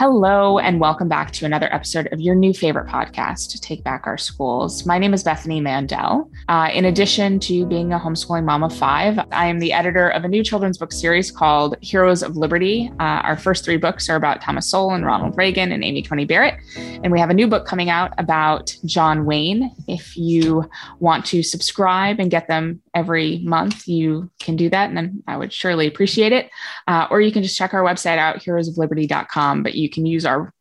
Hello, and welcome back to another episode of your new favorite podcast, Take Back Our Schools. My name is Bethany Mandel. Uh, in addition to being a homeschooling mom of five, I am the editor of a new children's book series called Heroes of Liberty. Uh, our first three books are about Thomas Sowell and Ronald Reagan and Amy Coney Barrett. And we have a new book coming out about John Wayne. If you want to subscribe and get them every month, you can do that. And I would surely appreciate it. Uh, or you can just check our website out, heroesofliberty.com. But you can use our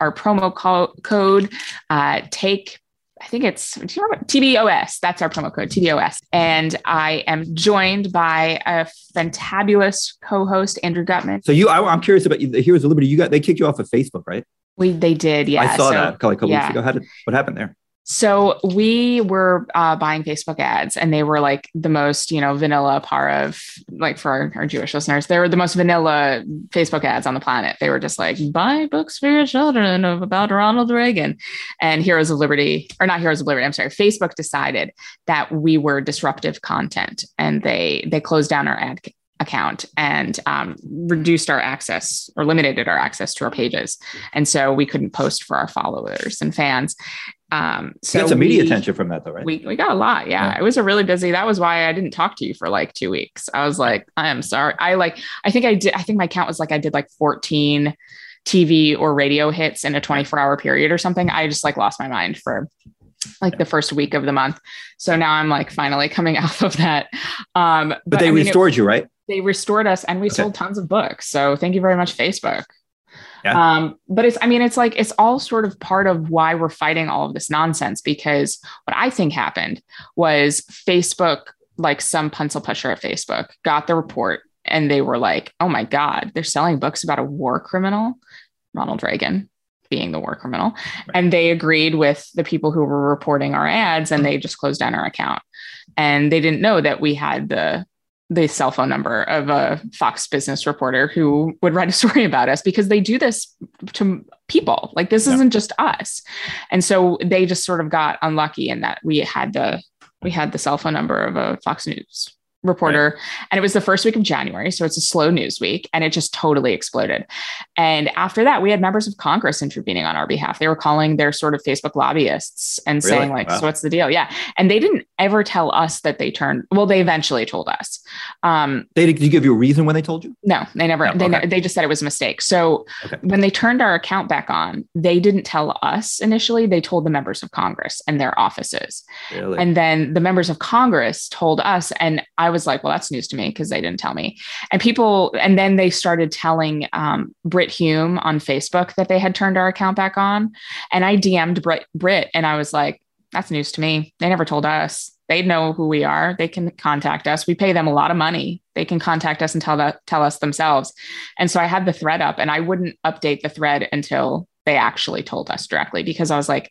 our promo co- code uh, take I think it's do you remember TBOS. That's our promo code TBOS. And I am joined by a fantabulous co-host Andrew Gutmann. So you, I, am curious about the Heroes of Liberty. You got they kicked you off of Facebook, right? We they did, yeah. I saw so, that a couple yeah. weeks ago. How did what happened there? So we were uh, buying Facebook ads, and they were like the most, you know, vanilla part of like for our, our, Jewish listeners, they were the most vanilla Facebook ads on the planet. They were just like buy books for your children of about Ronald Reagan and Heroes of Liberty, or not Heroes of Liberty. I'm sorry. Facebook decided that we were disruptive content, and they they closed down our ad account and um, reduced our access or limited our access to our pages. And so we couldn't post for our followers and fans. Um, so you got some we, media attention from that though, right? We, we got a lot. Yeah. yeah. It was a really busy. That was why I didn't talk to you for like two weeks. I was like, I am sorry. I like, I think I did, I think my count was like, I did like 14 TV or radio hits in a 24 hour period or something. I just like lost my mind for like the first week of the month. So now I'm like finally coming out of that. Um, but, but they I mean, restored it, you, right? They restored us and we okay. sold tons of books. So thank you very much, Facebook. Yeah. Um, but it's, I mean, it's like, it's all sort of part of why we're fighting all of this nonsense because what I think happened was Facebook, like some pencil pusher at Facebook, got the report and they were like, oh my God, they're selling books about a war criminal, Ronald Reagan being the war criminal. Right. And they agreed with the people who were reporting our ads and they just closed down our account. And they didn't know that we had the the cell phone number of a Fox business reporter who would write a story about us because they do this to people. Like this yeah. isn't just us. And so they just sort of got unlucky in that we had the we had the cell phone number of a Fox News reporter right. and it was the first week of January so it's a slow news week and it just totally exploded and after that we had members of congress intervening on our behalf they were calling their sort of facebook lobbyists and really? saying like wow. so what's the deal yeah and they didn't ever tell us that they turned well they eventually told us um they did you give you a reason when they told you no they never no, they, okay. ne- they just said it was a mistake so okay. when they turned our account back on they didn't tell us initially they told the members of congress and their offices really? and then the members of congress told us and i was like, well, that's news to me because they didn't tell me. And people, and then they started telling um, Brit Hume on Facebook that they had turned our account back on. And I DM'd Brit, Brit and I was like, that's news to me. They never told us. They know who we are. They can contact us. We pay them a lot of money. They can contact us and tell that tell us themselves. And so I had the thread up and I wouldn't update the thread until they actually told us directly because I was like,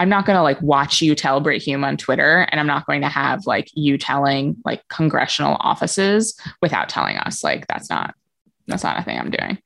I'm not going to like watch you tell Brit Hume on Twitter, and I'm not going to have like you telling like congressional offices without telling us. Like that's not that's not a thing I'm doing.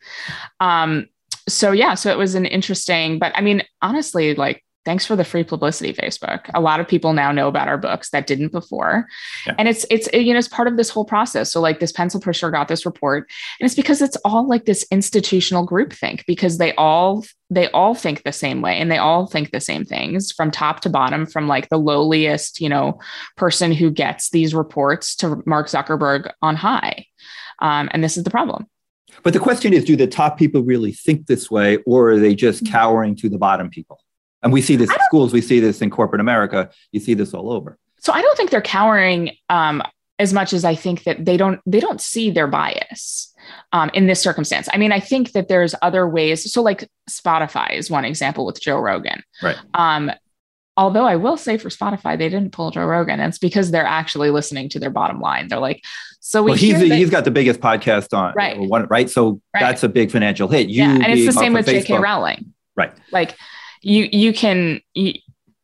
Um, so yeah, so it was an interesting, but I mean, honestly, like thanks for the free publicity facebook. A lot of people now know about our books that didn't before. Yeah. and it's it's you know it's part of this whole process. So like this pencil pusher got this report and it's because it's all like this institutional group think because they all they all think the same way and they all think the same things from top to bottom from like the lowliest you know person who gets these reports to mark zuckerberg on high. Um, and this is the problem. But the question is do the top people really think this way or are they just mm-hmm. cowering to the bottom people and we see this in schools, we see this in corporate America, you see this all over. So I don't think they're cowering um, as much as I think that they don't they don't see their bias um, in this circumstance. I mean, I think that there's other ways. So like Spotify is one example with Joe Rogan. Right. Um, although I will say for Spotify, they didn't pull Joe Rogan. And it's because they're actually listening to their bottom line. They're like, so we well, he's the, he's got the biggest podcast on right, one, right? So right. that's a big financial hit. You yeah, and it's the same with J.K. Rowling. Right. Like you you can you,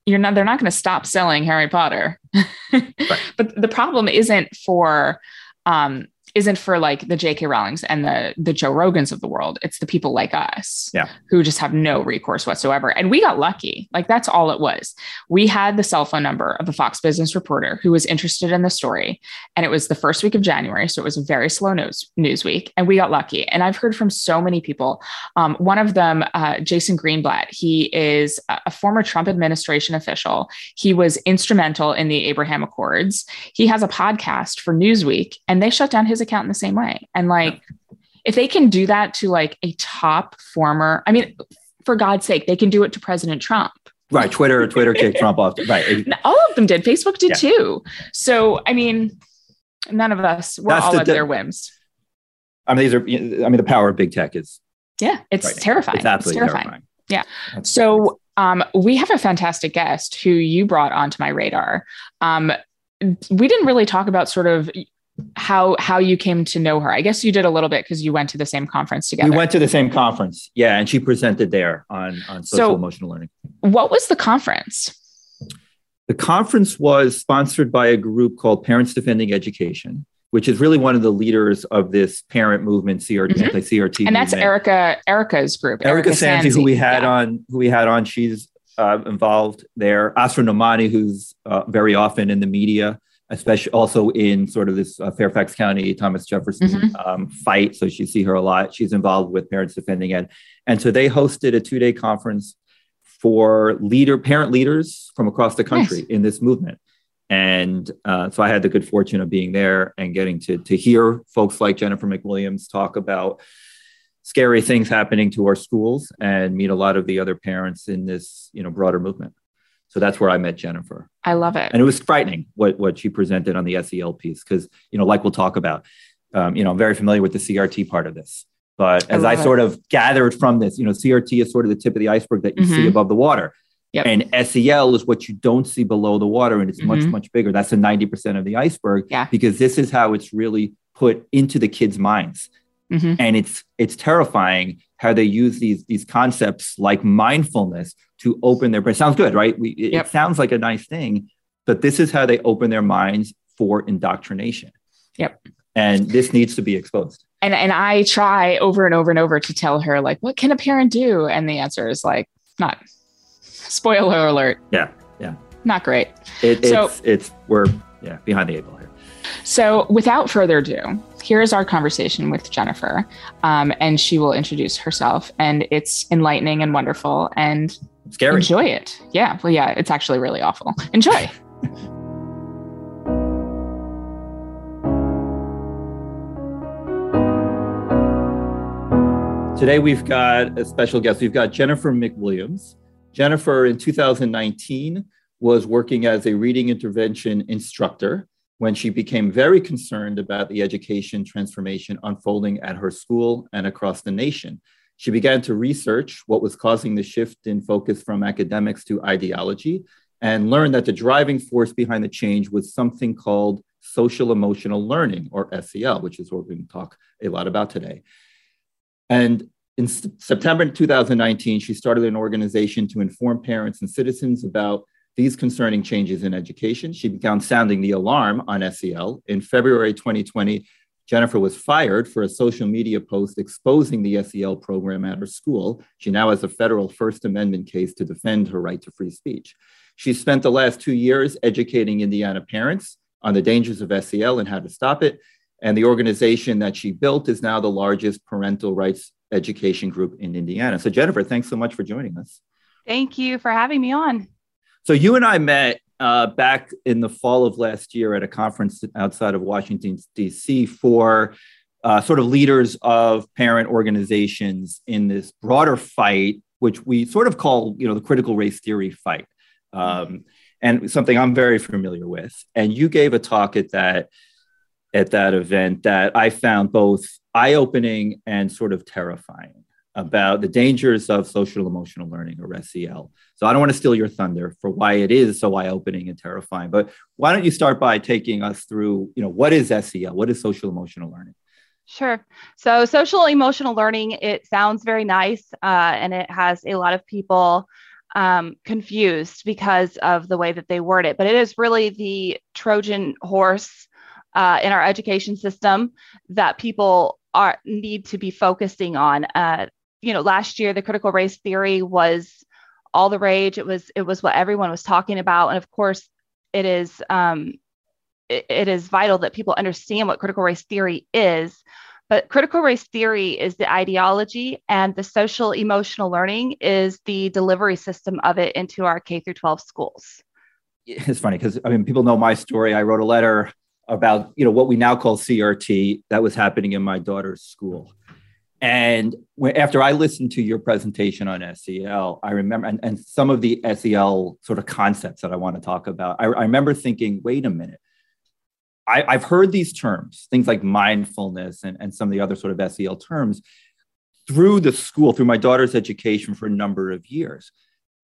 you're not they're not going to stop selling Harry Potter. right. But the problem isn't for um isn't for like the J.K. Rowlings and the the Joe Rogans of the world. It's the people like us, yeah, who just have no recourse whatsoever. And we got lucky. Like that's all it was. We had the cell phone number of a Fox Business reporter who was interested in the story, and it was the first week of January, so it was a very slow news news week, and we got lucky. And I've heard from so many people. Um, one of them, uh, Jason Greenblatt, he is a former Trump administration official. He was instrumental in the Abraham Accords. He has a podcast for Newsweek, and they shut down his account in the same way. And like, if they can do that to like a top former, I mean, for God's sake, they can do it to President Trump. Right. Twitter, Twitter kicked Trump off. Right. All of them did. Facebook did yeah. too. So, I mean, none of us were That's all the, at their whims. I mean, these are, I mean, the power of big tech is. Yeah. It's right. terrifying. It's absolutely it's terrifying. terrifying. Yeah. so, um, we have a fantastic guest who you brought onto my radar. Um, we didn't really talk about sort of how how you came to know her. I guess you did a little bit because you went to the same conference together. We went to the same conference, yeah, and she presented there on on social so, emotional learning. What was the conference? The conference was sponsored by a group called Parents Defending Education, which is really one of the leaders of this parent movement, CRT, mm-hmm. anti-CRT, and that's Erika Erika's group. Erika, Erika Sanzi, who we had yeah. on, who we had on, she's uh, involved there. Asra Nomani, who's uh, very often in the media especially also in sort of this uh, Fairfax County Thomas Jefferson mm-hmm. um, fight. So you see her a lot. She's involved with Parents Defending Ed, and so they hosted a two-day conference for leader parent leaders from across the country nice. in this movement. And uh, so I had the good fortune of being there and getting to to hear folks like Jennifer McWilliams talk about scary things happening to our schools and meet a lot of the other parents in this you know broader movement. So that's where I met Jennifer. I love it. And it was frightening what, what she presented on the SEL piece, because, you know, like we'll talk about, um, you know, I'm very familiar with the CRT part of this. But as I, I sort of gathered from this, you know, CRT is sort of the tip of the iceberg that you mm-hmm. see above the water. Yep. And SEL is what you don't see below the water, and it's mm-hmm. much, much bigger. That's the 90% of the iceberg. Yeah. Because this is how it's really put into the kids' minds. Mm-hmm. And it's it's terrifying how they use these these concepts like mindfulness to open their brain. Sounds good, right? We, it, yep. it sounds like a nice thing, but this is how they open their minds for indoctrination. Yep. And this needs to be exposed. And and I try over and over and over to tell her like, what can a parent do? And the answer is like, not. Spoiler alert. Yeah, yeah. Not great. It, so, it's it's we're yeah behind the eight ball here. So without further ado, here is our conversation with Jennifer, um, and she will introduce herself. And it's enlightening and wonderful. And Scary. Enjoy it. Yeah. Well, yeah, it's actually really awful. Enjoy. Today we've got a special guest. We've got Jennifer McWilliams. Jennifer in 2019 was working as a reading intervention instructor when she became very concerned about the education transformation unfolding at her school and across the nation. She began to research what was causing the shift in focus from academics to ideology and learned that the driving force behind the change was something called social emotional learning, or SEL, which is what we're going to talk a lot about today. And in September 2019, she started an organization to inform parents and citizens about these concerning changes in education. She began sounding the alarm on SEL. In February 2020, Jennifer was fired for a social media post exposing the SEL program at her school. She now has a federal First Amendment case to defend her right to free speech. She spent the last two years educating Indiana parents on the dangers of SEL and how to stop it. And the organization that she built is now the largest parental rights education group in Indiana. So, Jennifer, thanks so much for joining us. Thank you for having me on. So, you and I met uh, back in the fall of last year at a conference outside of Washington, D.C., for uh, sort of leaders of parent organizations in this broader fight, which we sort of call, you know, the critical race theory fight, um, and something I'm very familiar with. And you gave a talk at that at that event that I found both eye-opening and sort of terrifying about the dangers of social emotional learning or SEL. So I don't want to steal your thunder for why it is so eye-opening and terrifying, but why don't you start by taking us through, you know, what is SEL? What is social emotional learning? Sure. So social emotional learning, it sounds very nice, uh, and it has a lot of people um, confused because of the way that they word it. But it is really the Trojan horse uh, in our education system that people are need to be focusing on. Uh, you know, last year the critical race theory was all the rage. It was it was what everyone was talking about, and of course, it is um, it, it is vital that people understand what critical race theory is. But critical race theory is the ideology, and the social emotional learning is the delivery system of it into our K through 12 schools. It's funny because I mean, people know my story. I wrote a letter about you know what we now call CRT that was happening in my daughter's school. And after I listened to your presentation on SEL, I remember, and, and some of the SEL sort of concepts that I want to talk about, I, I remember thinking, wait a minute, I, have heard these terms, things like mindfulness and, and some of the other sort of SEL terms through the school, through my daughter's education for a number of years,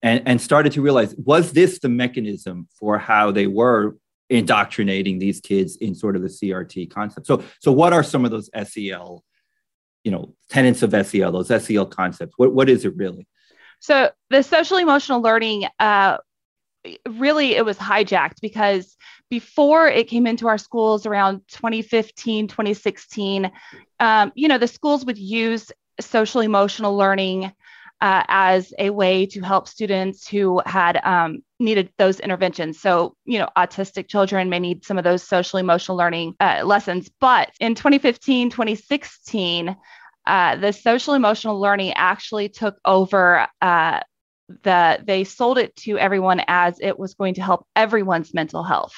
and, and started to realize was this the mechanism for how they were indoctrinating these kids in sort of the CRT concept? So, so what are some of those SEL, you know, tenets of SEL, those SEL concepts? What, what is it really? So, the social emotional learning uh, really it was hijacked because before it came into our schools around 2015 2016 um, you know the schools would use social emotional learning uh, as a way to help students who had um, needed those interventions. So you know autistic children may need some of those social emotional learning uh, lessons. But in 2015 2016 uh, the social emotional learning actually took over uh, that they sold it to everyone as it was going to help everyone's mental health.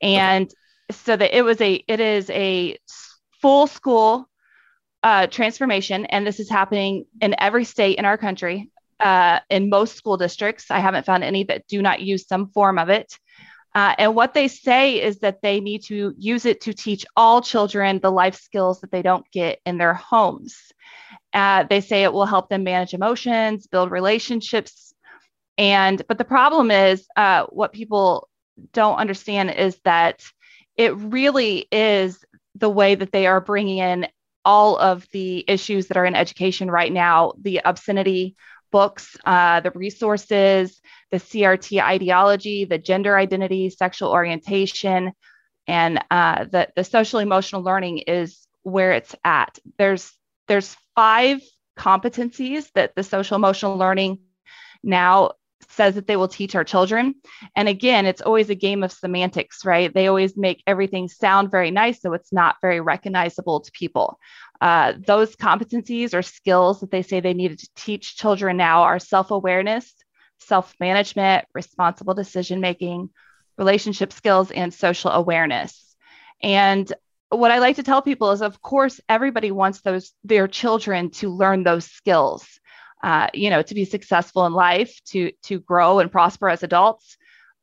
And okay. so that it was a it is a full school uh, transformation and this is happening in every state in our country uh, in most school districts. I haven't found any that do not use some form of it. Uh, and what they say is that they need to use it to teach all children the life skills that they don't get in their homes. Uh, they say it will help them manage emotions, build relationships. And, but the problem is uh, what people don't understand is that it really is the way that they are bringing in all of the issues that are in education right now the obscenity books, uh, the resources, the CRT ideology, the gender identity, sexual orientation, and uh, the, the social emotional learning is where it's at. There's there's five competencies that the social emotional learning now says that they will teach our children. And again, it's always a game of semantics, right? They always make everything sound very nice, so it's not very recognizable to people. Uh, those competencies or skills that they say they needed to teach children now are self awareness, self management, responsible decision making, relationship skills, and social awareness. And what I like to tell people is, of course, everybody wants those their children to learn those skills, uh, you know, to be successful in life, to to grow and prosper as adults.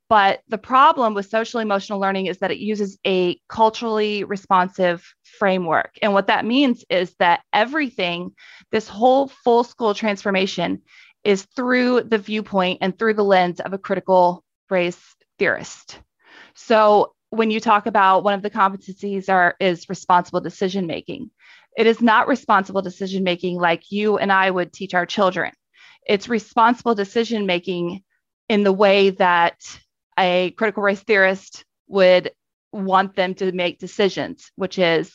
But the problem with social emotional learning is that it uses a culturally responsive framework. And what that means is that everything, this whole full school transformation, is through the viewpoint and through the lens of a critical race theorist. So when you talk about one of the competencies are is responsible decision making it is not responsible decision making like you and i would teach our children. It's responsible decision making in the way that a critical race theorist would want them to make decisions which is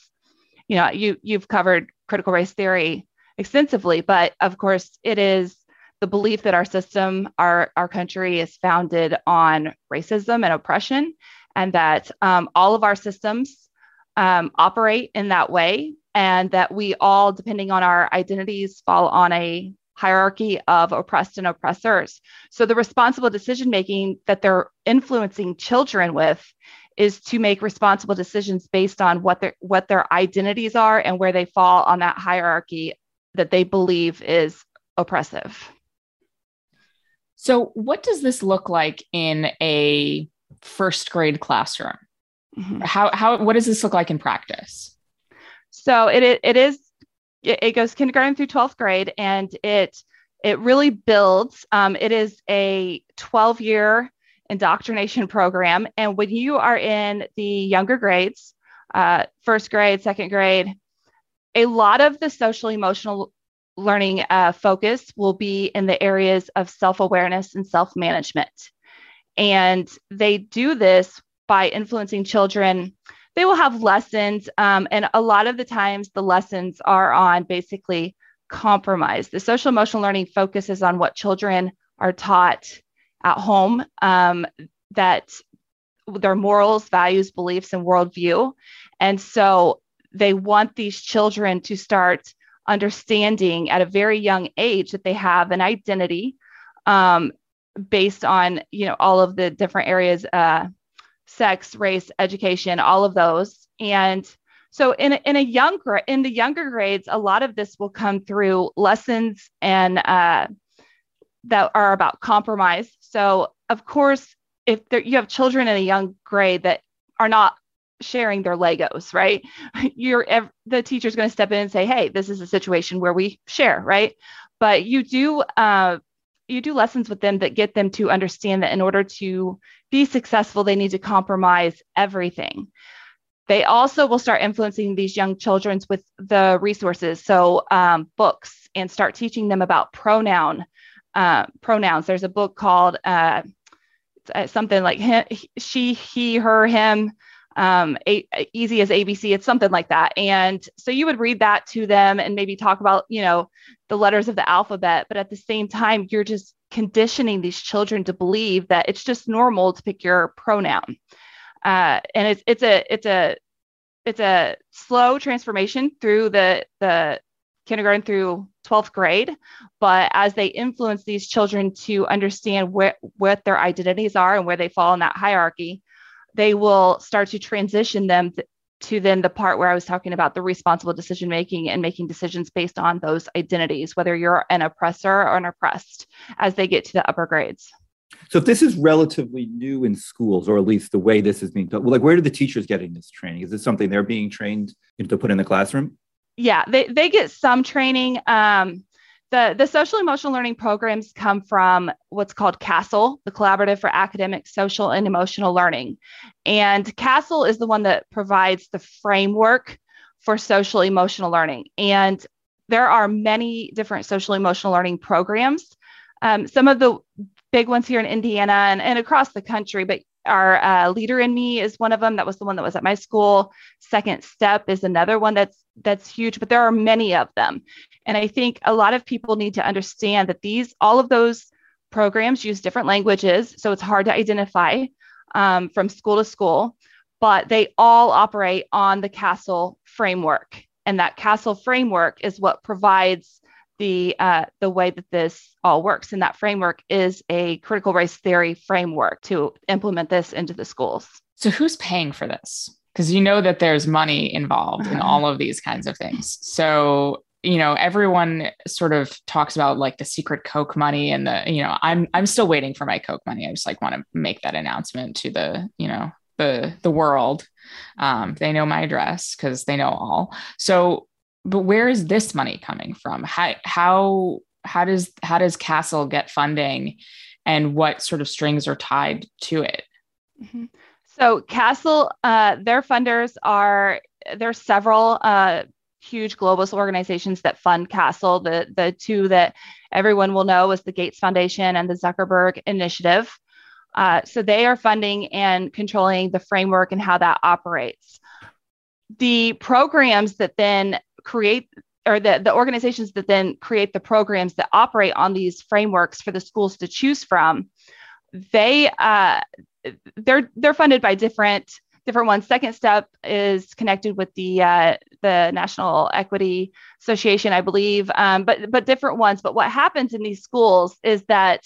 you know you you've covered critical race theory extensively but of course it is the belief that our system our our country is founded on racism and oppression and that um, all of our systems um, operate in that way, and that we all, depending on our identities, fall on a hierarchy of oppressed and oppressors. So the responsible decision making that they're influencing children with is to make responsible decisions based on what their what their identities are and where they fall on that hierarchy that they believe is oppressive. So what does this look like in a first grade classroom? Mm-hmm. How how what does this look like in practice? So it it, is it, goes kindergarten through 12th grade and it it really builds. Um, it is a 12 year indoctrination program and when you are in the younger grades uh, first grade second grade a lot of the social emotional learning uh, focus will be in the areas of self-awareness and self-management. And they do this by influencing children they will have lessons. Um, and a lot of the times, the lessons are on basically compromise. The social emotional learning focuses on what children are taught at home um, that their morals, values, beliefs, and worldview. And so they want these children to start understanding at a very young age that they have an identity um, based on you know all of the different areas uh, sex race education all of those. And so in a, in a younger in the younger grades a lot of this will come through lessons and uh, that are about compromise. So of course if there, you have children in a young grade that are not sharing their legos right? You're the teacher's going to step in and say hey this is a situation where we share right? But you do uh, you do lessons with them that get them to understand that in order to be successful they need to compromise everything. They also will start influencing these young children with the resources. So um, books and start teaching them about pronoun uh, pronouns. There's a book called uh, something like him, she he her him um, a, easy as ABC. It's something like that. And so you would read that to them and maybe talk about, you know, the letters of the alphabet. But at the same time, you're just conditioning these children to believe that it's just normal to pick your pronoun. Uh, and it's it's a it's a it's a slow transformation through the the kindergarten through 12th grade but as they influence these children to understand where, what their identities are and where they fall in that hierarchy they will start to transition them th- to then the part where I was talking about the responsible decision making and making decisions based on those identities, whether you're an oppressor or an oppressed, as they get to the upper grades. So, if this is relatively new in schools, or at least the way this is being done, well, like where do the teachers getting this training? Is this something they're being trained to put in the classroom? Yeah, they, they get some training. Um, the, the social emotional learning programs come from what's called CASEL, the Collaborative for Academic, Social, and Emotional Learning. And CASEL is the one that provides the framework for social emotional learning. And there are many different social emotional learning programs. Um, some of the big ones here in Indiana and, and across the country, but our uh, leader in me is one of them that was the one that was at my school second step is another one that's that's huge but there are many of them and i think a lot of people need to understand that these all of those programs use different languages so it's hard to identify um, from school to school but they all operate on the CASEL framework. And that CASEL framework is what provides the uh, the way that this all works. And that framework is a critical race theory framework to implement this into the schools. So who's paying for this? Because you know that there's money involved in all of these kinds of things. So you know everyone sort of talks about like the secret coke money and the you know i'm i'm still waiting for my coke money i just like want to make that announcement to the you know the the world um, they know my address because they know all so but where is this money coming from? How how how does how does CASEL get funding, and what sort of strings are tied to it? Mm-hmm. So CASEL, uh, their funders are there's several uh, huge globalist organizations that fund CASEL. The the two that everyone will know is the Gates Foundation and the Zuckerberg Initiative. Uh, so they are funding and controlling the framework and how that operates. The programs that then create or the, the organizations that then create the programs that operate on these frameworks for the schools to choose from they uh, they're they're funded by different different ones second step is connected with the uh, the national equity association i believe um, but but different ones. But what happens in these schools is that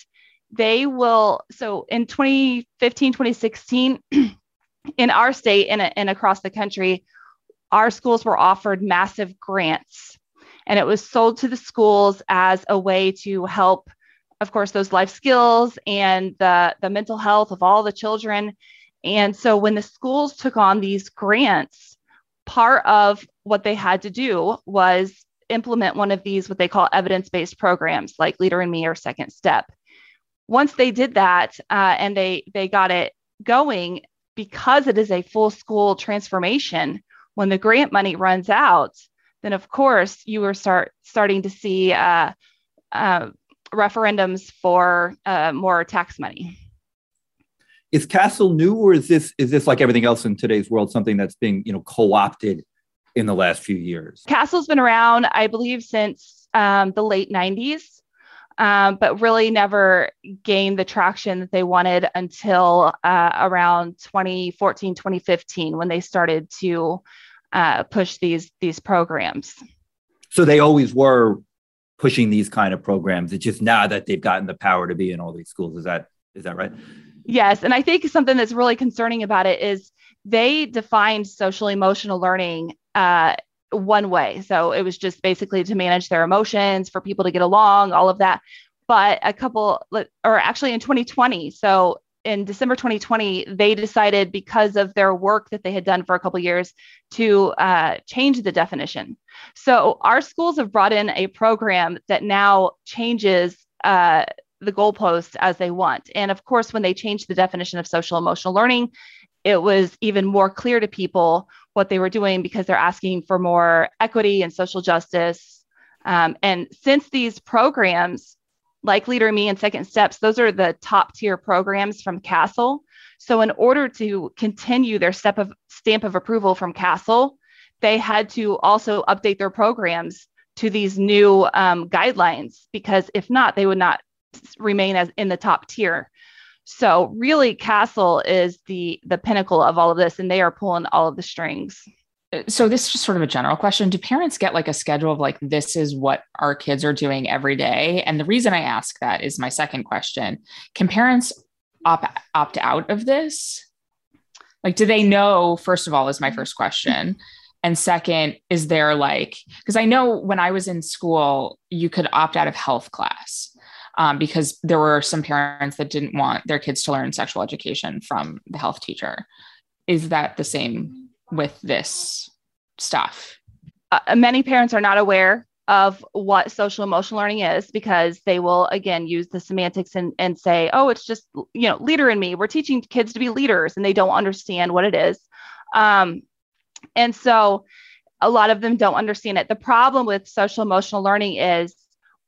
they will so in 2015 2016 in our state and, and across the country our schools were offered massive grants. And it was sold to the schools as a way to help of course those life skills and the, the mental health of all the children and so when the schools took on these grants part of what they had to do was implement one of these what they call evidence-based programs like leader in me or second step once they did that uh, and they they got it going because it is a full school transformation when the grant money runs out, then of course you are start starting to see uh, uh, referendums for uh, more tax money. Is CASEL new, or is this is this like everything else in today's world, something that's being you know co-opted in the last few years? CASEL's been around, I believe, since um, the late '90s, um, but really never gained the traction that they wanted until uh, around 2014, 2015, when they started to uh, push these these programs. So they always were pushing these kind of programs. It's just now that they've gotten the power to be in all these schools. Is that is that right? Yes, and I think something that's really concerning about it is they defined social emotional learning uh, one way. So it was just basically to manage their emotions, for people to get along, all of that. But a couple, or actually in 2020, so in December 2020, they decided because of their work that they had done for a couple years to uh, change the definition. So our schools have brought in a program that now changes uh, the goalposts as they want. And of course, when they changed the definition of social emotional learning, it was even more clear to people what they were doing because they're asking for more equity and social justice. Um, and since these programs like Leader Me and Second Steps, those are the top tier programs from CASEL. So, in order to continue their step of stamp of approval from CASEL, they had to also update their programs to these new um, guidelines because if not, they would not remain as in the top tier. So, really, CASEL is the the pinnacle of all of this, and they are pulling all of the strings. So this is just sort of a general question. Do parents get like a schedule of like this is what our kids are doing every day? And the reason i ask that is my second question. Can parents opt, opt out of this? Like do they know first of all is my mm-hmm. first question. And second is there like because i know when i was in school you could opt out of health class um, because there were some parents that didn't want their kids to learn sexual education from the health teacher. Is that the same with this stuff? Uh, many parents are not aware of what social emotional learning is because they will again use the semantics and, and say oh it's just you know leader in me. We're teaching kids to be leaders and they don't understand what it is. Um, and so a lot of them don't understand it. The problem with social emotional learning is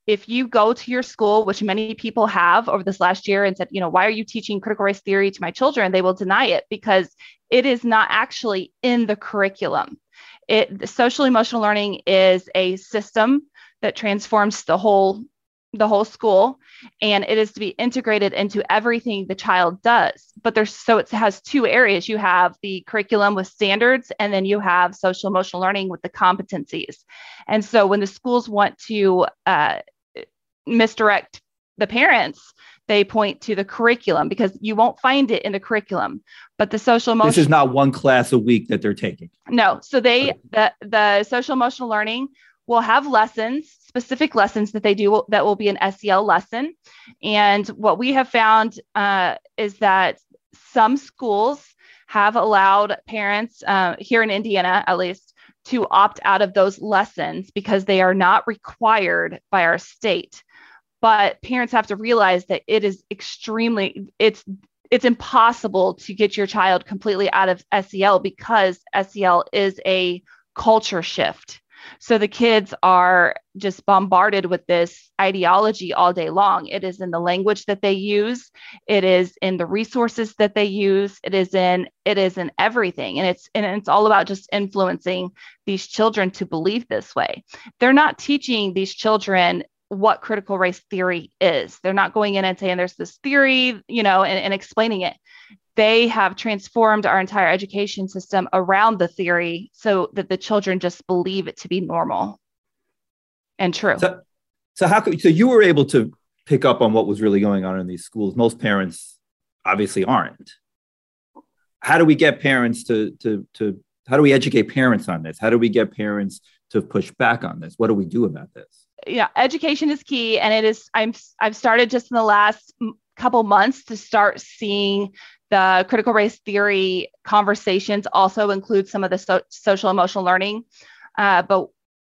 if you go to your school, which many people have over this last year, and said, you know, why are you teaching critical race theory to my children? They will deny it because it is not actually in the curriculum. It social emotional learning is a system that transforms the whole the whole school and it is to be integrated into everything the child does but there's so it has two areas you have the curriculum with standards and then you have social emotional learning with the competencies and so when the schools want to uh, misdirect the parents they point to the curriculum because you won't find it in the curriculum but the social emotional this is not one class a week that they're taking. No so they the the social emotional learning will have lessons specific lessons that they do that will be an sel lesson. And what we have found uh, is that some schools have allowed parents uh, here in indiana at least to opt out of those lessons because they are not required by our state but parents have to realize that it is extremely it's it's impossible to get your child completely out of SEL because SEL is a culture shift. So the kids are just bombarded with this ideology all day long. It is in the language that they use, it is in the resources that they use, it is in it is in everything. And it's and it's all about just influencing these children to believe this way. They're not teaching these children what critical race theory is. They're not going in and saying there's this theory, you know, and, and explaining it. They have transformed our entire education system around the theory so that the children just believe it to be normal and true. So, so how could so you were able to pick up on what was really going on in these schools? Most parents obviously aren't. How do we get parents to to to how do we educate parents on this? How do we get parents to push back on this? What do we do about this? Yeah, education is key, and it is. I'm I've started just in the last couple months to start seeing the critical race theory conversations also include some of the so- social emotional learning, uh, but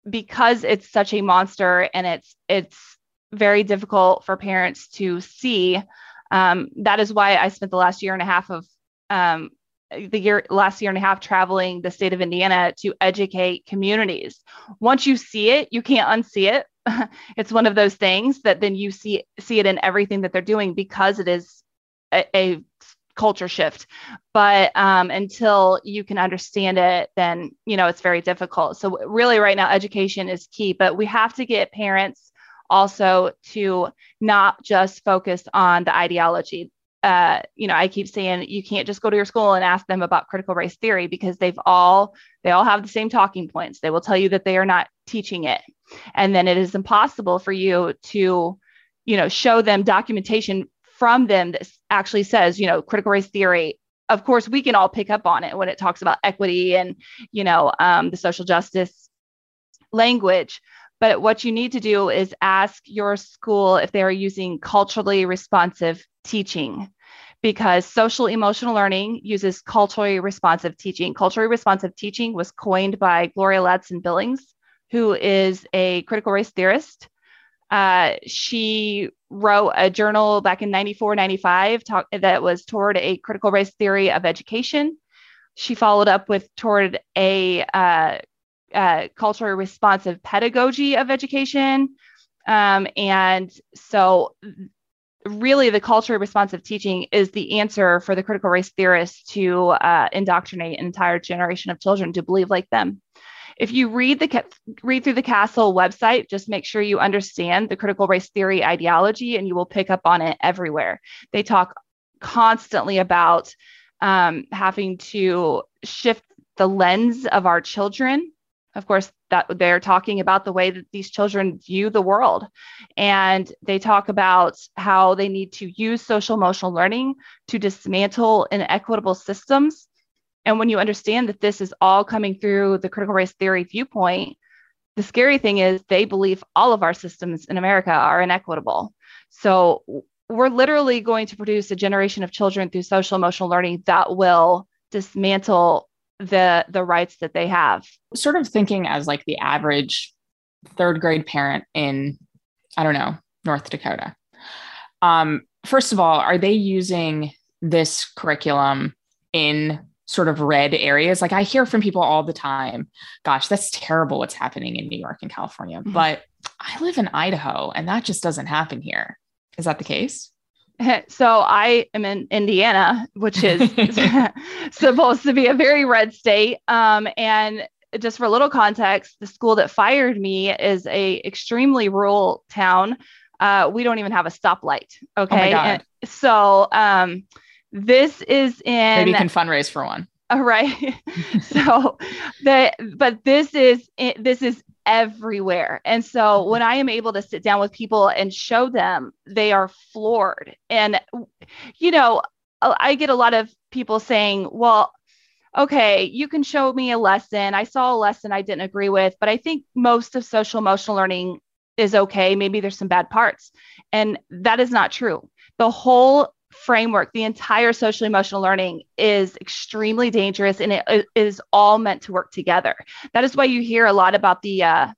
because it's such a monster and it's it's very difficult for parents to see. Um, that is why I spent the last year and a half of um, the year last year and a half traveling the state of Indiana to educate communities. Once you see it, you can't unsee it. it's one of those things that then you see see it in everything that they're doing because it is a, a culture shift. But um, until you can understand it then you know it's very difficult. So really right now education is key but we have to get parents also to not just focus on the ideology uh, you know i keep saying you can't just go to your school and ask them about critical race theory because they've all they all have the same talking points they will tell you that they are not teaching it and then it is impossible for you to you know show them documentation from them that actually says, you know, critical race theory. Of course, we can all pick up on it when it talks about equity and, you know, um, the social justice language. But what you need to do is ask your school if they are using culturally responsive teaching because social emotional learning uses culturally responsive teaching. Culturally responsive teaching was coined by Gloria Ladson Billings, who is a critical race theorist uh, she wrote a journal back in 94, 95 talk, that was toward a critical race theory of education. She followed up with toward a uh, uh, culturally responsive pedagogy of education. Um, and so, really, the culturally responsive teaching is the answer for the critical race theorists to uh, indoctrinate an entire generation of children to believe like them. If you read the read through the CASEL website just make sure you understand the critical race theory ideology and you will pick up on it everywhere. They talk constantly about um, having to shift the lens of our children of course that they're talking about the way that these children view the world and they talk about how they need to use social emotional learning to dismantle inequitable systems and when you understand that this is all coming through the critical race theory viewpoint, the scary thing is they believe all of our systems in America are inequitable. So we're literally going to produce a generation of children through social emotional learning that will dismantle the the rights that they have. Sort of thinking as like the average third grade parent in I don't know, North Dakota. Um, first of all, are they using this curriculum in sort of red areas. Like I hear from people all the time, gosh, that's terrible what's happening in New York and California. Mm-hmm. But I live in Idaho and that just doesn't happen here. Is that the case? So I am in Indiana, which is supposed to be a very red state. Um, and just for a little context, the school that fired me is a extremely rural town. Uh, we don't even have a stoplight. Oh okay. Oh so um, this is in maybe you can fundraise for one. All right. so the but this is this is everywhere. And so mm-hmm. when I am able to sit down with people and show them, they are floored. And you know, I get a lot of people saying, "Well, okay, you can show me a lesson. I saw a lesson I didn't agree with, but I think most of social emotional learning is okay. Maybe there's some bad parts." And that is not true. The whole framework, the entire social emotional learning is extremely dangerous and it is all meant to work together. That is why you hear a lot about the uh,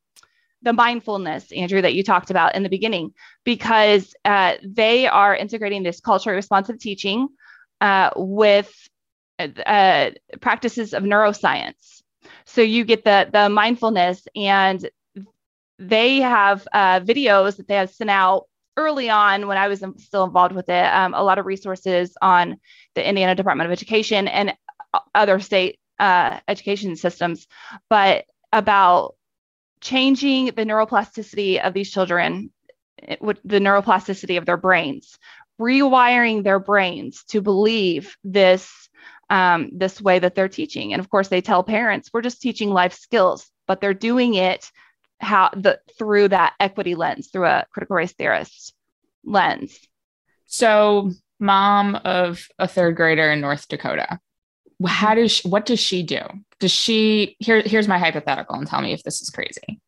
the mindfulness, Andrew, that you talked about in the beginning, because uh, they are integrating this culturally responsive teaching uh, with uh, practices of neuroscience. So you get the the mindfulness, and they have uh, videos that they have sent out early on when I was still involved with it, um, a lot of resources on the Indiana Department of Education and other state uh, education systems, but about changing the neuroplasticity of these children, the neuroplasticity of their brains, rewiring their brains to believe this um, this way that they're teaching. And of course, they tell parents, "We're just teaching life skills," but they're doing it how the through that equity lens, through a critical race theorist lens. So, mom of a third grader in North Dakota, how does she, what does she do? Does she here? Here's my hypothetical, and tell me if this is crazy.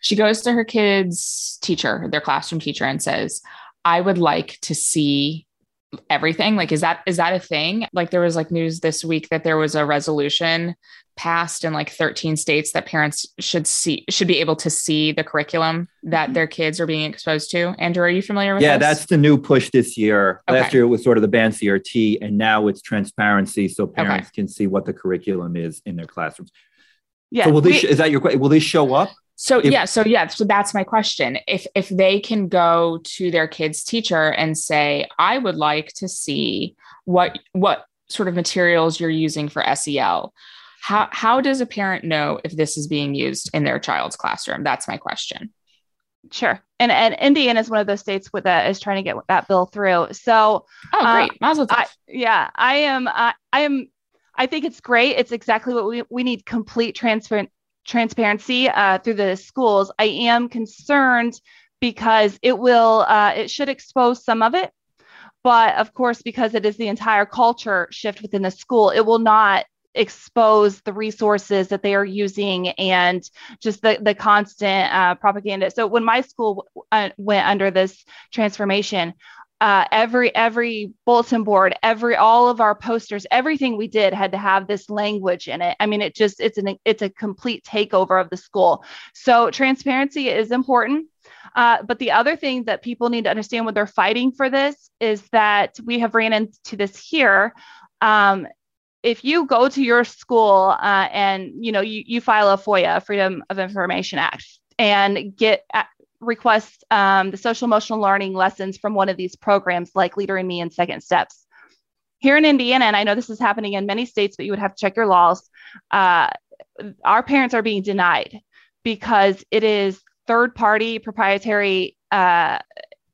She goes to her kid's teacher, their classroom teacher, and says, "I would like to see everything like is that is that a thing like there was like news this week that there was a resolution passed in like 13 states that parents should see should be able to see the curriculum that mm-hmm. their kids are being exposed to. Andrew, are you familiar with Yeah, this? that's the new push this year. Okay. Last year it was sort of the band CRT and now it's transparency so parents okay. can see what the curriculum is in their classrooms. Yeah. So will this we, is that your question? Will this show up? So if, yeah, so yeah, so that's my question. If if they can go to their kid's teacher and say, "I would like to see what what sort of materials you're using for SEL. How how does a parent know if this is being used in their child's classroom? That's my question. Sure. And and Indiana is one of those states with that is trying to get that bill through. So Oh great. Uh, Mazel I, yeah, I am I, I am I think it's great. It's exactly what we, we need complete transparent transparency uh, through the schools. I am concerned because it will uh, it should expose some of it, but of course, because it is the entire culture shift within the school, it will not expose the resources that they are using and just the, the constant uh, propaganda. So when my school uh, went under this transformation, uh, every every bulletin board, every all of our posters, everything we did had to have this language in it. I mean, it just it's an it's a complete takeover of the school. So transparency is important. Uh, but the other thing that people need to understand when they're fighting for this is that we have ran into this here. Um, if you go to your school uh, and you know you, you file a FOIA, Freedom of Information Act, and get uh, request um, the social emotional learning lessons from one of these programs like Leader in Me and Second Steps. Here in Indiana, and I know this is happening in many states, but you would have to check your laws. Uh, our parents are being denied because it is third party proprietary uh,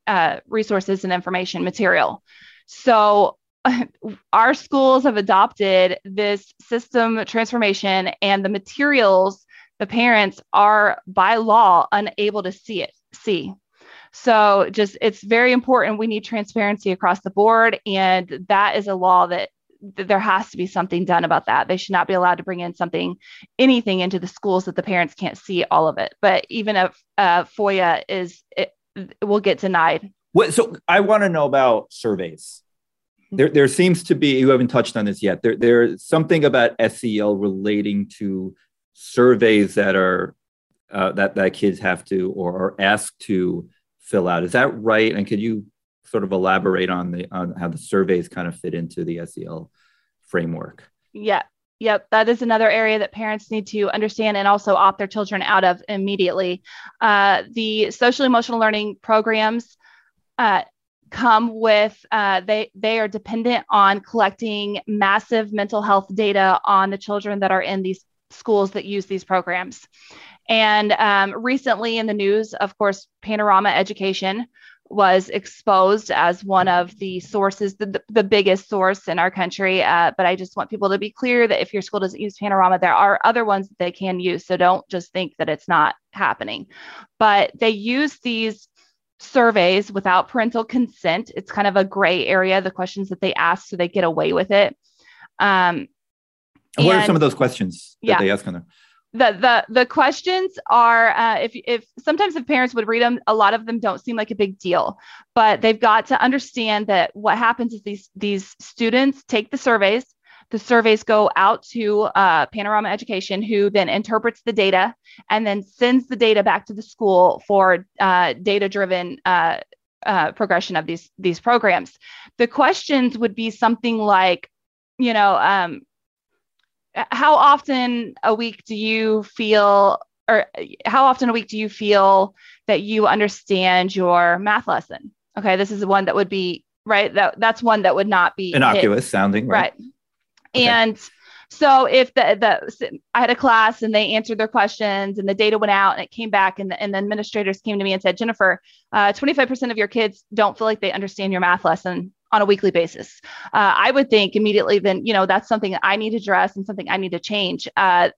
uh, resources and information material. So our schools have adopted this system transformation and the materials the parents are by law unable to see it see. So just it's very important we need transparency across the board and that is a law that, there has to be something done about that. They should not be allowed to bring in something anything into the schools that the parents can't see all of it. But even if uh, foia is it, it will get denied. What, so i want to know about surveys there, there seems to be you haven't touched on this yet there, there's something about sel relating to surveys that are uh, that that kids have to or are asked to fill out. Is that right? And could you sort of elaborate on the on how the surveys kind of fit into the sel framework? Yeah Yep, that is another area that parents need to understand and also opt their children out of immediately. Uh, the social emotional learning programs uh, come with uh, they they are dependent on collecting massive mental health data on the children that are in these schools that use these programs. And um, recently in the news of course panorama education was exposed as one of the sources the, the biggest source in our country. Uh, but i just want people to be clear that if your school doesn't use panorama there are other ones that they can use. So don't just think that it's not happening. But they use these surveys without parental consent. It's kind of a gray area, the questions that they ask, so they get away with it. Um, and what and, are some of those questions that yeah, they ask on there? The, the the questions are uh, if if sometimes if parents would read them a lot of them don't seem like a big deal but they've got to understand that what happens is these these students take the surveys the surveys go out to uh, Panorama Education, who then interprets the data and then sends the data back to the school for uh, data-driven uh, uh, progression of these these programs. The questions would be something like, you know, um, how often a week do you feel, or how often a week do you feel that you understand your math lesson? Okay, this is the one that would be right. That that's one that would not be innocuous hit. sounding, right? right Okay. And so if the, the I had a class and they answered their questions and the data went out and it came back and the, and the administrators came to me and said, Jennifer, uh, 25% of your kids don't feel like they understand your math lesson on a weekly basis. Uh, I would think immediately then, you know, that's something I need to address and something I need to change. Uh,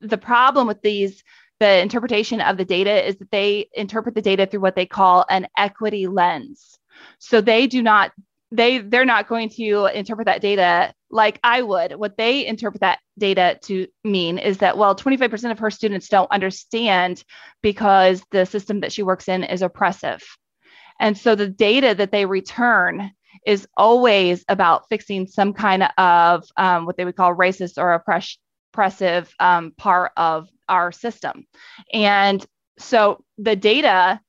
the problem with these the interpretation of the data is that they interpret the data through what they call an equity lens. So they do not they they're not going to interpret that data like I would. What they interpret that data to mean is that well, 25% of her students don't understand because the system that she works in is oppressive. And so the data that they return is always about fixing some kind of um, what they would call racist or oppress- oppressive um, part of our system. And so the data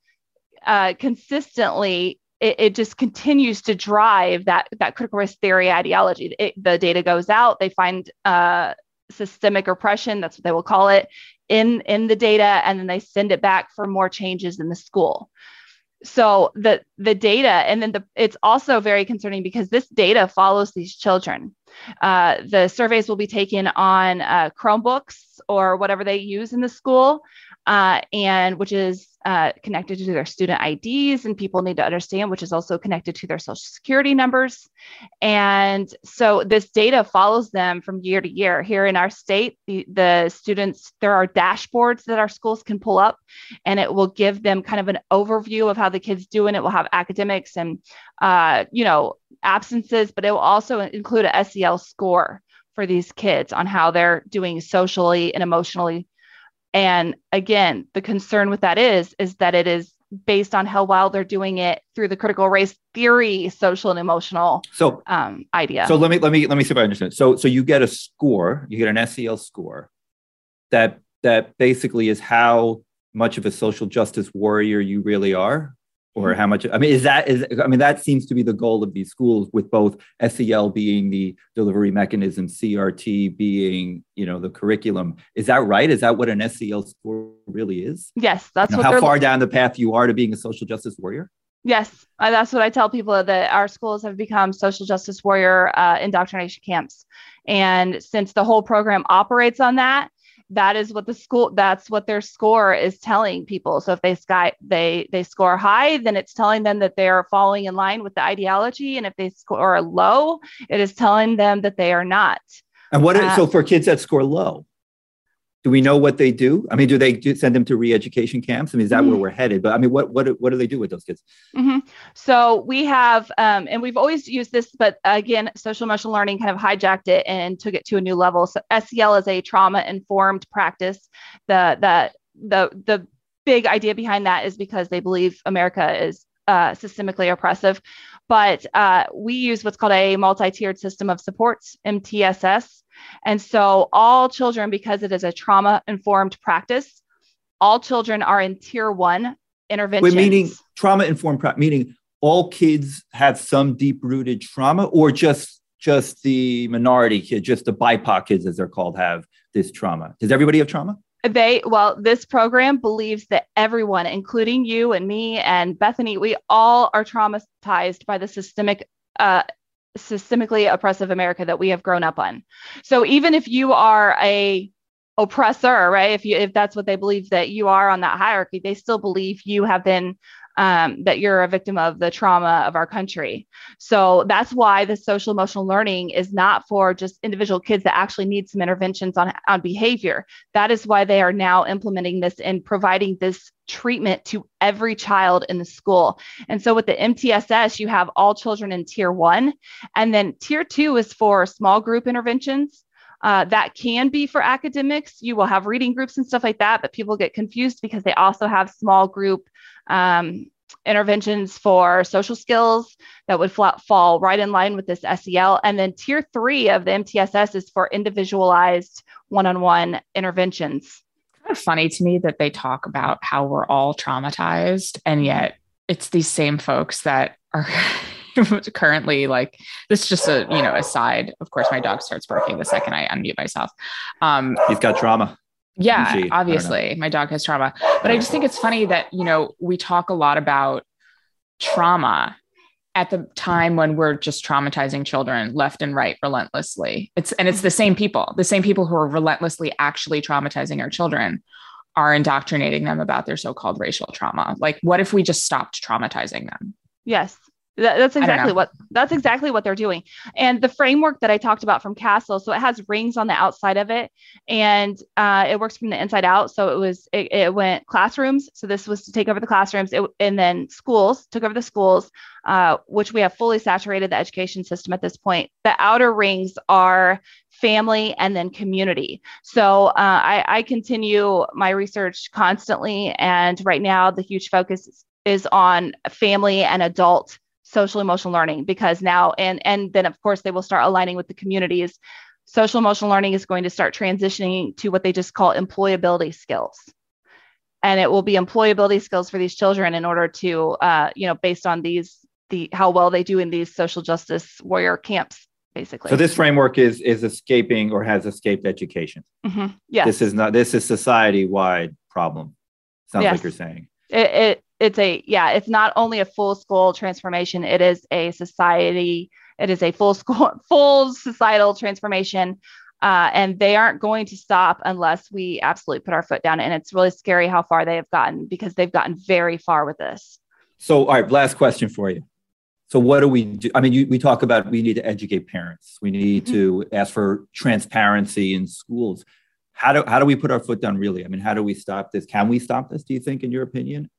uh, consistently it, it, just continues to drive that that critical race theory ideology. It, the data goes out, they find uh, systemic oppression, that's what they will call it, in in the data, and then they send it back for more changes in the school. so the the data and then the it's also very concerning because this data follows these children uh, the surveys will be taken on uh, chromebooks or whatever they use in the school uh, and which is uh, connected to their student IDs, and people need to understand, which is also connected to their social security numbers. And so this data follows them from year to year. Here in our state, the, the students, there are dashboards that our schools can pull up, and it will give them kind of an overview of how the kids do, and it will have academics and, uh, you know, absences, but it will also include a SEL score for these kids on how they're doing socially and emotionally and again, the concern with that is is that it is based on how well they're doing it through the critical race theory, social and emotional so um, idea. So let me let me let me see if I understand. So so you get a score, you get an SEL score that that basically is how much of a social justice warrior you really are or how much i mean is that is i mean that seems to be the goal of these schools with both sel being the delivery mechanism crt being you know the curriculum. Is that right? Is that what an sel score really is? Yes that's you know, how far down the path you are to being a social justice warrior? Yes uh, that's what i tell people that our schools have become social justice warrior uh, indoctrination camps. And since the whole program operates on that that is what the school that's what their score is telling people. So if they sky they they score high then it's telling them that they are falling in line with the ideology. And if they score low it is telling them that they are not. And what uh, so for kids that score low do we know what they do? I mean, do they do send them to re-education camps? I mean, is that mm-hmm. where we're headed? But I mean, what what what do they do with those kids? Mm-hmm. So we have, um, and we've always used this, but again, social emotional learning kind of hijacked it and took it to a new level. So SEL is a trauma-informed practice. The the the the big idea behind that is because they believe America is uh, systemically oppressive. But uh, we use what's called a multi-tiered system of supports, MTSS. And so all children, because it is a trauma informed practice, all children are in tier one intervention. Wait, meaning trauma informed, meaning all kids have some deep rooted trauma or just just the minority kids, just the BIPOC kids, as they're called, have this trauma? Does everybody have trauma? They, well, this program believes that everyone, including you and me and Bethany, we all are traumatized by the systemic uh, systemically oppressive America that we have grown up on. So even if you are a oppressor, right? If you if that's what they believe that you are on that hierarchy, they still believe you have been um, that you're a victim of the trauma of our country. So that's why the social emotional learning is not for just individual kids that actually need some interventions on, on behavior. That is why they are now implementing this and providing this treatment to every child in the school. And so with the MTSS, you have all children in tier one. And then tier two is for small group interventions. Uh, that can be for academics. You will have reading groups and stuff like that, but people get confused because they also have small group um, interventions for social skills that would fall right in line with this SEL. And then tier three of the MTSS is for individualized one on one interventions. Kind of funny to me that they talk about how we're all traumatized, and yet it's these same folks that are. currently like this is just a you know aside of course my dog starts barking the second i unmute myself um he's got trauma yeah, she, obviously, my dog has trauma. But I just think it's funny that, you know, we talk a lot about trauma at the time when we're just traumatizing children left and right relentlessly. It's and it's the same people, the same people who are relentlessly actually traumatizing our children are indoctrinating them about their so-called racial trauma. Like what if we just stopped traumatizing them? Yes that's exactly what that's exactly what they're doing. And the framework that I talked about from CASEL, so it has rings on the outside of it, and uh, it works from the inside out. So it was it, it, went classrooms. So this was to take over the classrooms, it, and then schools took over the schools, uh, which we have fully saturated the education system at this point. The outer rings are family and then community. So uh, I, I continue my research constantly, and right now the huge focus is on family and adult social emotional learning because now and and then of course they will start aligning with the communities. Social emotional learning is going to start transitioning to what they just call employability skills. And it will be employability skills for these children in order to uh, you know based on these the how well they do in these social justice warrior camps basically. So this framework is is escaping or has escaped education. Mm-hmm. yes. This is not this is society wide problem sounds yes. like you're saying. It, it it's a yeah it's not only a full school transformation it is a society it is a full school full societal transformation. Uh, and they aren't going to stop unless we absolutely put our foot down. And it's really scary how far they have gotten because they've gotten very far with this. So all right last question for you. So what do we do? I mean you, we talk about we need to educate parents. We need mm-hmm. to ask for transparency in schools. How do how do we put our foot down really? I mean how do we stop this? Can we stop this do you think in your opinion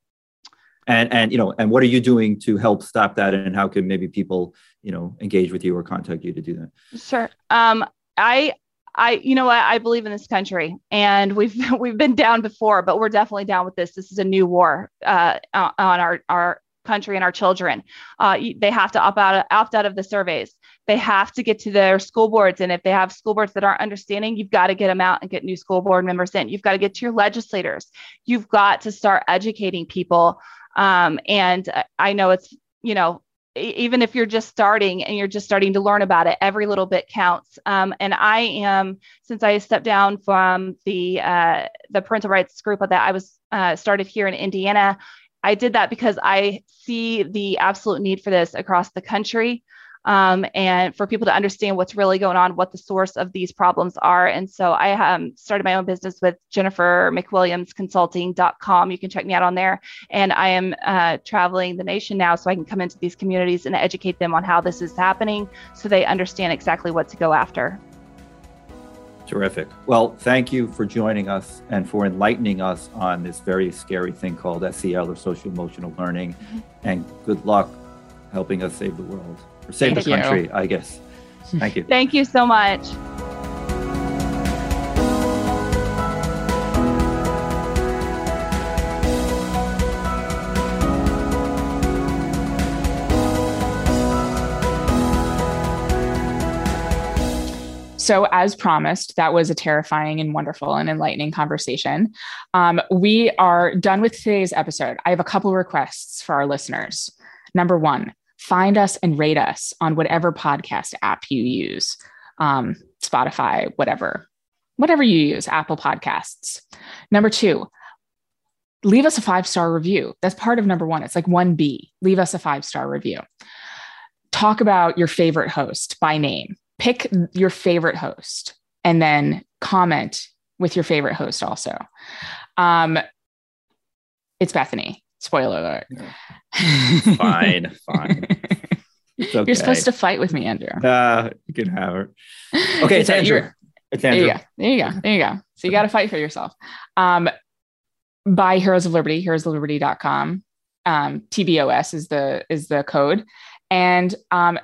and and you know and what are you doing to help stop that and how can maybe people you know engage with you or contact you to do that sure um i I, you know, I, I believe in this country, and we've we've been down before, but we're definitely down with this. This is a new war uh, on our our country and our children. Uh, they have to opt out opt out of the surveys. They have to get to their school boards, and if they have school boards that aren't understanding, you've got to get them out and get new school board members in. You've got to get to your legislators. You've got to start educating people um, and I know it's, you know, even if you're just starting and you're just starting to learn about it, every little bit counts. Um, and I am, since I stepped down from the uh, the parental rights group that I was uh, started here in Indiana, I did that because I see the absolute need for this across the country um, and for people to understand what's really going on, what the source of these problems are. And so I um, started my own business with Jennifer McWilliams Consulting.com. You can check me out on there. And I am uh, traveling the nation now so I can come into these communities and educate them on how this is happening so they understand exactly what to go after. Terrific. Well, thank you for joining us and for enlightening us on this very scary thing called SEL or social emotional learning. Mm-hmm. And good luck helping us save the world or save Thank the country, you. I guess. Thank you. Thank you so much. So, as promised, that was a terrifying and wonderful and enlightening conversation. Um, we are done with today's episode. I have a couple requests for our listeners. Number one, find us and rate us on whatever podcast app you use um, Spotify, whatever, whatever you use, Apple Podcasts. Number two, leave us a five star review. That's part of number one. It's like 1B. Leave us a five star review. Talk about your favorite host by name. Pick your favorite host and then comment with your favorite host also. Um, it's Bethany. Spoiler alert. fine, fine. Okay. You're supposed to fight with me, Andrew. Uh, you can have her. Okay, it's Andrew. It's Andrew. There you go. There you go. There you go. So you got to fight for yourself. Um, buy Heroes of Liberty, heroesofliberty.com. Um, TBOS is the is the code. And um,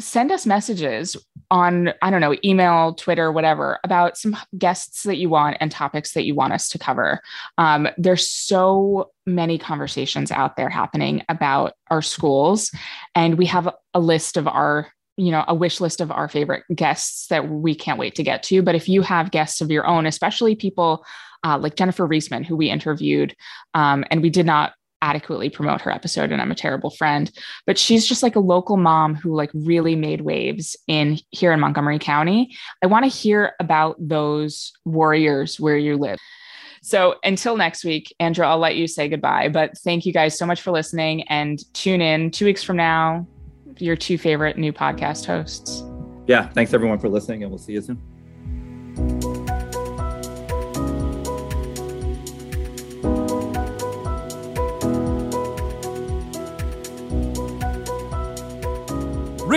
send us messages on, I don't know, email, Twitter, whatever, about some guests that you want and topics that you want us to cover. Um, there's so many conversations out there happening about our schools, and we have a list of our you know a wish list of our favorite guests that we can't wait to get to but if you have guests of your own especially people uh, like jennifer reisman who we interviewed um, and we did not adequately promote her episode and I'm a terrible friend but she's just like a local mom who like really made waves in here in Montgomery County. I want to hear about those warriors where you live. So until next week Andrew I'll let you say goodbye but thank you guys so much for listening and tune in 2 weeks from now your two favorite new podcast hosts. Yeah thanks everyone for listening and we'll see you soon